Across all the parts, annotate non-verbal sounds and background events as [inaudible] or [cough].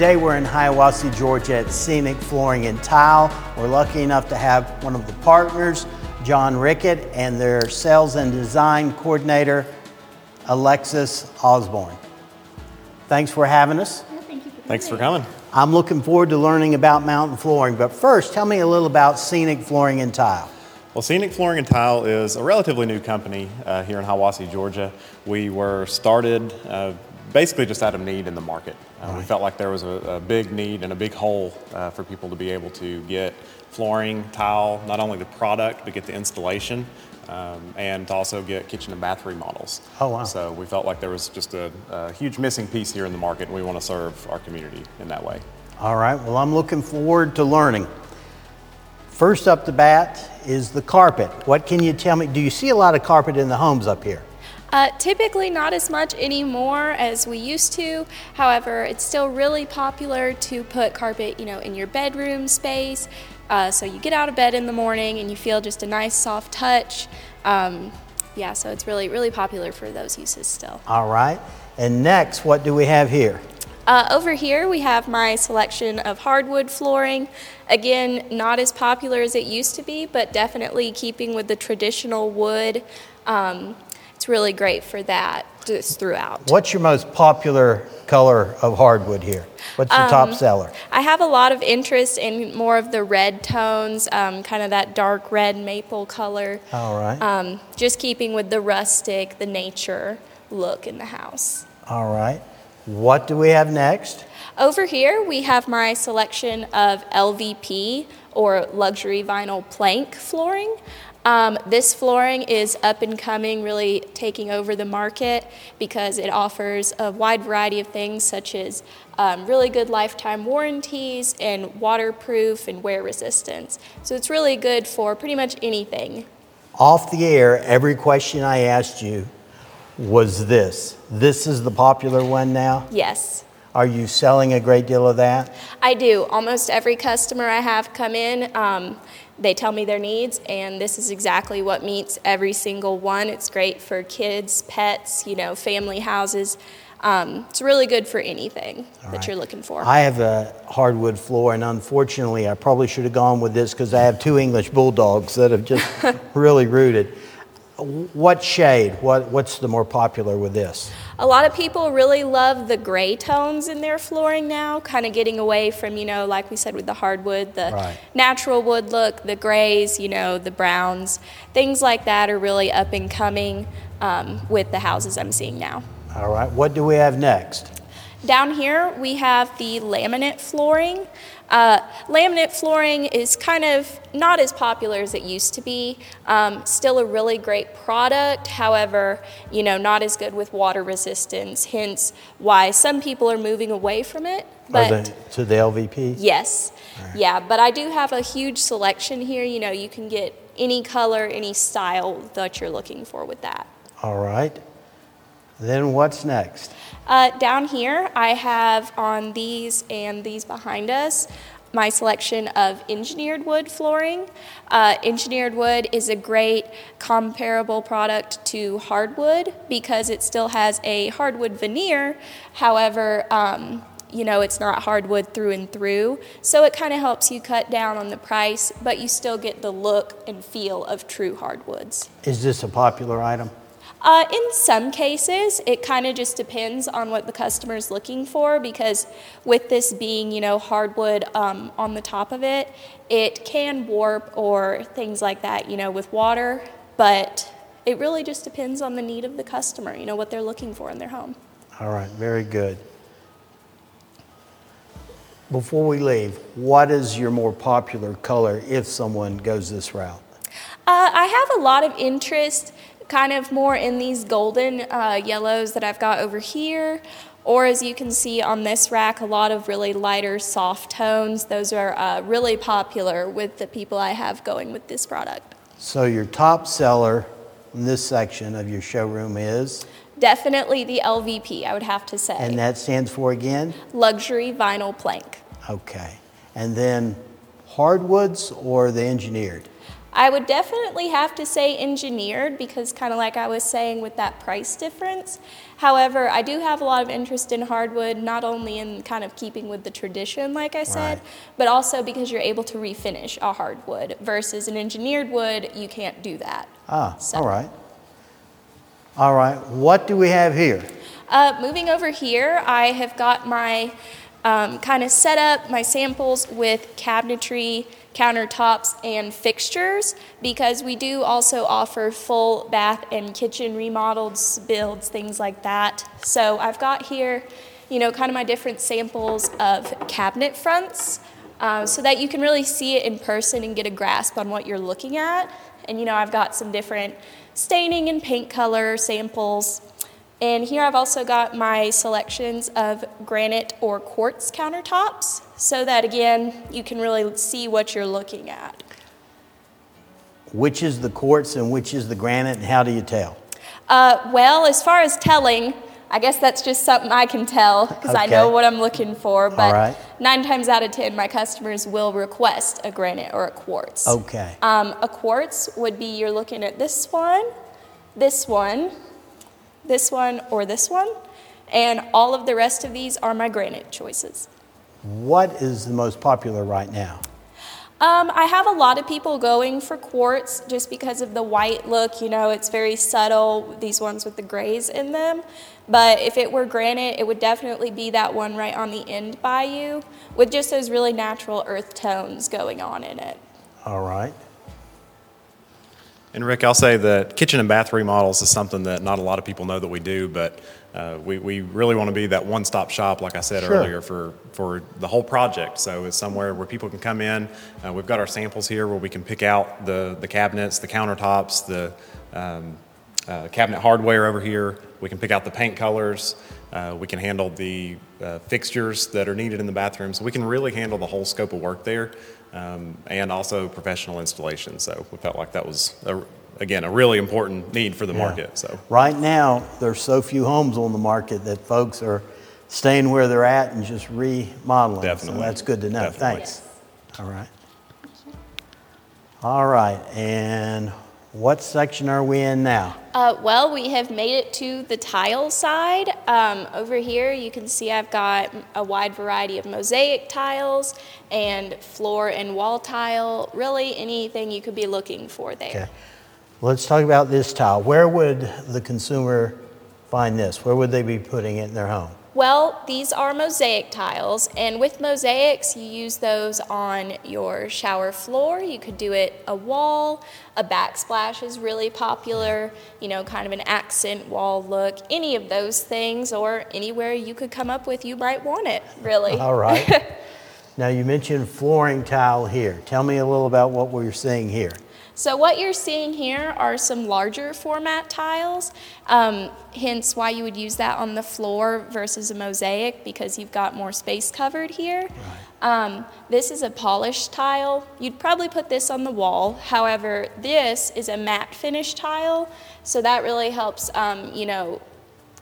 Today we're in Hiawassee, Georgia at Scenic Flooring and Tile. We're lucky enough to have one of the partners, John Rickett, and their sales and design coordinator, Alexis Osborne. Thanks for having us. thank you for Thanks for coming. I'm looking forward to learning about Mountain Flooring, but first, tell me a little about Scenic Flooring and Tile. Well, Scenic Flooring and Tile is a relatively new company uh, here in Hiawassee, Georgia. We were started uh, basically just out of need in the market. Uh, We felt like there was a, a big need and a big hole uh, for people to be able to get flooring, tile, not only the product, but get the installation. Um, and to also get kitchen and bath remodels. Oh, wow. So we felt like there was just a, a huge missing piece here in the market, and we want to serve our community in that way. All right, well, I'm looking forward to learning. First up the bat is the carpet. What can you tell me? Do you see a lot of carpet in the homes up here? Uh, typically, not as much anymore as we used to. However, it's still really popular to put carpet, you know, in your bedroom space. Uh, so you get out of bed in the morning and you feel just a nice soft touch. Um, yeah, so it's really, really popular for those uses still. All right, and next, what do we have here? Uh, over here, we have my selection of hardwood flooring. Again, not as popular as it used to be, but definitely keeping with the traditional wood. Um, it's really great for that just throughout. What's your most popular color of hardwood here? What's your top seller? I have a lot of interest in more of the red tones, um, kind of that dark red maple color. All right, Um, just keeping with the rustic, the nature look in the house. all right. What do we have next? Over here, we have my selection of LVP or luxury vinyl plank flooring. Um, this flooring is up and coming, really taking over the market because it offers a wide variety of things such as um, really good lifetime warranties and waterproof and wear resistance. So it's really good for pretty much anything. Off the air, every question I asked you was this. This is the popular one now? Yes. Are you selling a great deal of that? I do. Almost every customer I have come in, um, they tell me their needs, and this is exactly what meets every single one. It's great for kids, pets, you know, family houses. Um, it's really good for anything that right. you're looking for. I have a hardwood floor, and unfortunately, I probably should have gone with this because I have two English bulldogs that have just [laughs] really rooted. What shade? What, what's the more popular with this? A lot of people really love the gray tones in their flooring now, kind of getting away from, you know, like we said with the hardwood, the Right. natural wood look, the grays, you know, the browns. Things like that are really up and coming um, with the houses I'm seeing now. All right, what do we have next? Down here, we have the laminate flooring. Uh, laminate flooring is kind of not as popular as it used to be. Um, still a really great product, however, you know, not as good with water resistance. Hence, why some people are moving away from it. But to the LVP? yes, yeah. But I do have a huge selection here. You know, you can get any color, any style that you're looking for with that. All right. Then what's next? Uh, down here, I have on these and these behind us my selection of engineered wood flooring. Uh, engineered wood is a great comparable product to hardwood because it still has a hardwood veneer. However, um, you know, it's not hardwood through and through. So it kind of helps you cut down on the price, but you still get the look and feel of true hardwoods. Is this a popular item? Uh, in some cases, it kind of just depends on what the customer is looking for because with this being, you know, hardwood um, on the top of it, it can warp or things like that, you know, with water, but it really just depends on the need of the customer, you know, what they're looking for in their home. All right, very good. Before we leave, what is your more popular color if someone goes this route? Uh, I have a lot of interest kind of more in these golden uh, yellows that I've got over here. Or as you can see on this rack, a lot of really lighter, soft tones. Those are uh, really popular with the people I have going with this product. So your top seller in this section of your showroom is, Definitely the LVP, I would have to say. and that stands for again? Luxury vinyl plank. Okay. And then hardwoods or the engineered? I would definitely have to say engineered because, kind of like I was saying with that price difference. However, I do have a lot of interest in hardwood, not only in kind of keeping with the tradition, like I said, Right. but also because you're able to refinish a hardwood versus an engineered wood, you can't do that. Ah, So- all right. All right, what do we have here? Uh, moving over here, I have got my um, kind of set up my samples with cabinetry, countertops, and fixtures because we do also offer full bath and kitchen remodels, builds, things like that. So I've got here, you know, kind of my different samples of cabinet fronts uh, so that you can really see it in person and get a grasp on what you're looking at. And, you know, I've got some different staining and paint color samples. And here I've also got my selections of granite or quartz countertops so that again you can really see what you're looking at. Which is the quartz and which is the granite, and how do you tell? Uh, well, as far as telling, I guess that's just something I can tell because I know what I'm looking for. But right. nine times out of ten, my customers will request a granite or a quartz. Okay. Um, a quartz would be you're looking at this one, this one, this one, or this one. And all of the rest of these are my granite choices. What is the most popular right now? Um, I have a lot of people going for quartz just because of the white look. You know, it's very subtle, these ones with the grays in them. But if it were granite, it would definitely be that one right on the end by you with just those really natural earth tones going on in it. All right. And Rick, I'll say that kitchen and bath remodels is something that not a lot of people know that we do, but uh, we, we really want to be that one-stop shop, like I said Sure. earlier, for, for the whole project. So it's somewhere where people can come in. Uh, we've got our samples here where we can pick out the, the cabinets, the countertops, the um, uh, cabinet hardware over here. We can pick out the paint colors. Uh, we can handle the uh, fixtures that are needed in the bathroom. So we can really handle the whole scope of work there um, and also professional installation. So we felt like that was, a, again, a really important need for the Yeah. market. So Right now, there's so few homes on the market that folks are staying where they're at and just remodeling. Definitely. So that's good to know. Definitely. Thanks. All right. All right, and what section are we in now? Uh, well, we have made it to the tile side. Um, over here, you can see I've got a wide variety of mosaic tiles and floor and wall tile, really anything you could be looking for there. Okay. Let's talk about this tile. Where would the consumer find this? Where would they be putting it in their home? Well, these are mosaic tiles, and with mosaics, you use those on your shower floor. You could do it a wall. A backsplash is really popular, you know, kind of an accent wall look. Any of those things, or anywhere you could come up with, you might want it, really. All right. [laughs] now, you mentioned flooring tile here. Tell me a little about what we're seeing here. So what you're seeing here are some larger format tiles, um, hence why you would use that on the floor versus a mosaic because you've got more space covered here. Um, this is a polished tile. You'd probably put this on the wall. However, this is a matte finish tile, so that really helps, um, you know,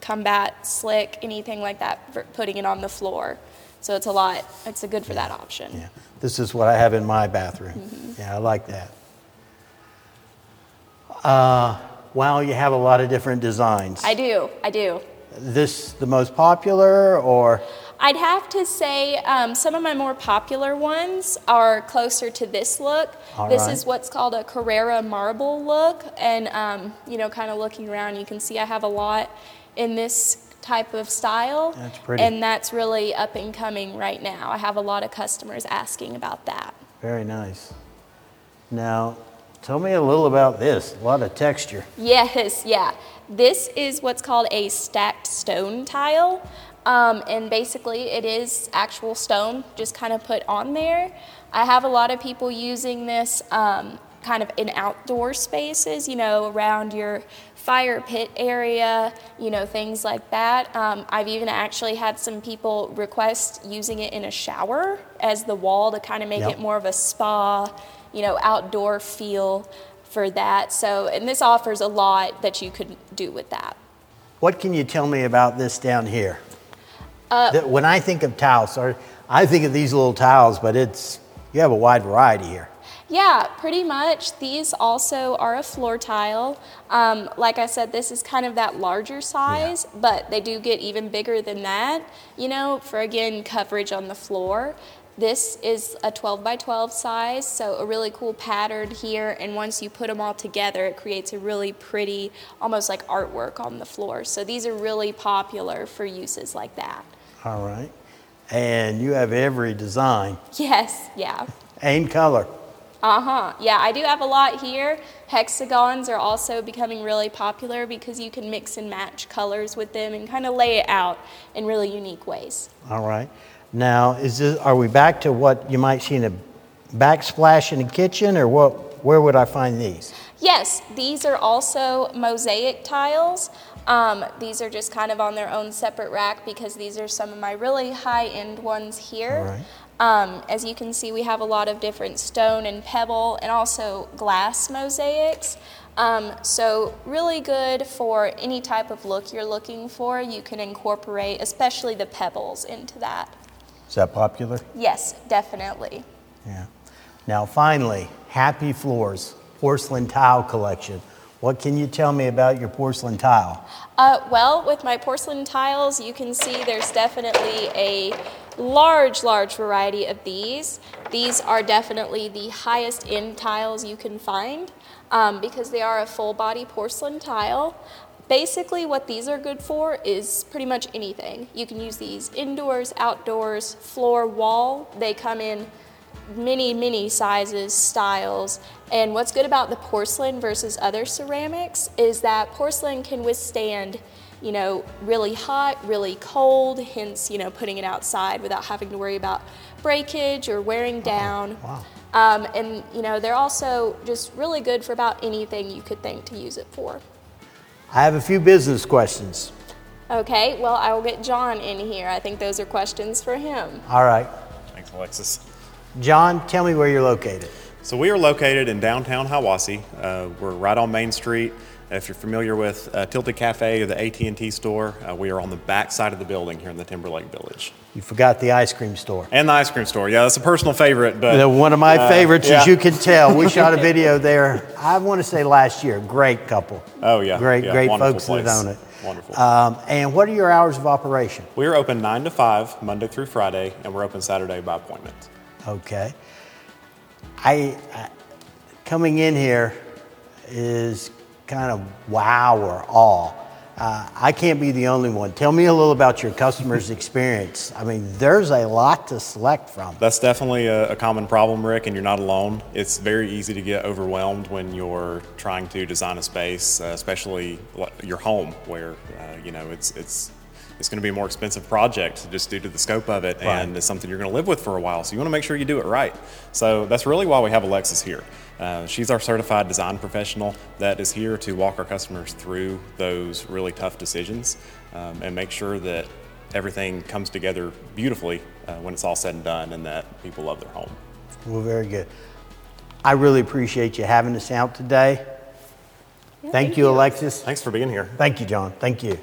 combat slick, anything like that, for putting it on the floor. So it's a lot, it's a good for that option. Yeah. This is what I have in my bathroom. Yeah, I like that. Uh, wow, you have a lot of different designs. I do, I do. this the most popular or I'd have to say um, some of my more popular ones are closer to this look. All this right. is what's called a Carrara marble look, and um, you know, kind of looking around, you can see I have a lot in this type of style. That's pretty. And that's really up and coming right now. I have a lot of customers asking about that. very nice. Now, tell me a little about this. A lot of texture. Yes, yeah. This is what's called a stacked stone tile. Um, and basically, it is actual stone just kind of put on there. I have a lot of people using this um, kind of in outdoor spaces, you know, around your fire pit area, you know, things like that. Um, I've even actually had some people request using it in a shower as the wall to kind of make Yep. it more of a spa, you know, outdoor feel for that. So, and this offers a lot that you could do with that. What can you tell me about this down here? Uh, That- when I think of tiles, or I think of these little tiles, but it's you have a wide variety here. Yeah, pretty much. These also are a floor tile. Um, like I said, this is kind of that larger size, but they do get even bigger than that, you know, for again coverage on the floor. This is a 12 by 12 size, so a really cool pattern here. And once you put them all together, it creates a really pretty, almost like artwork on the floor. So these are really popular for uses like that. All right. And you have every design Yes, yeah. and color. Uh huh. Yeah, I do have a lot here. Hexagons are also becoming really popular because you can mix and match colors with them and kind of lay it out in really unique ways. All right. Now, is this, are we back to what you might see in a backsplash in the kitchen, or what? Where would I find these? Yes, these are also mosaic tiles. Um, these are just kind of on their own separate rack because these are some of my really high end ones here. Right. Um, as you can see, we have a lot of different stone and pebble and also glass mosaics. Um, so, really good for any type of look you're looking for. You can incorporate, especially the pebbles, into that. Is that popular? Yes, definitely. Yeah. Now, finally, Happy Floors porcelain tile collection. What can you tell me about your porcelain tile? Uh, well, with my porcelain tiles, you can see there's definitely a large, large variety of these. These are definitely the highest end tiles you can find um, because they are a full body porcelain tile. Basically, what these are good for is pretty much anything. You can use these indoors, outdoors, floor, wall. They come in many, many sizes, styles. And what's good about the porcelain versus other ceramics is that porcelain can withstand, you know, really hot, really cold, hence, you know, putting it outside without having to worry about breakage or wearing down. wow. Um, and, you know, they're also just really good for about anything you could think to use it for. I have a few business questions. Okay, well, I will get John in here. I think those are questions for him. All right. Thanks, Alexis. John, tell me where you're located. So we are located in downtown Hiawassee. Uh, we're right on Main Street. If you're familiar with uh, Tilted Cafe or the AT&T store, uh, we are on the back side of the building here in the Timberlake Village. You forgot the ice cream store. And the ice cream store. Yeah, that's a personal favorite, but One of my uh, favorites, yeah. as you can tell. We [laughs] shot a video there, I want to say last year. Great couple. Oh, yeah. Great, Yeah, great folks place. that own it. Wonderful. Um, and what are your hours of operation? We are open 9 to 5, Monday through Friday, and we're open Saturday by appointment. Okay. I, I coming in here is kind of wow or awe. Uh, I can't be the only one. Tell me a little about your customer's [laughs] experience. I mean, there's a lot to select from. That's definitely a, a common problem, Rick, and you're not alone. It's very easy to get overwhelmed when you're trying to design a space, uh, especially your home, where uh, you know it's it's it's going to be a more expensive project just due to the scope of it, and it's something you're going to live with for a while. So you want to make sure you do it right. So that's really why we have Alexis here. Uh, she's our certified design professional that is here to walk our customers through those really tough decisions um, and make sure that everything comes together beautifully uh, when it's all said and done and that people love their home. Well, very good. I really appreciate you having us out today. Yeah, thank, you, Alexis. Thanks for being here. Thank you, John. Thank you.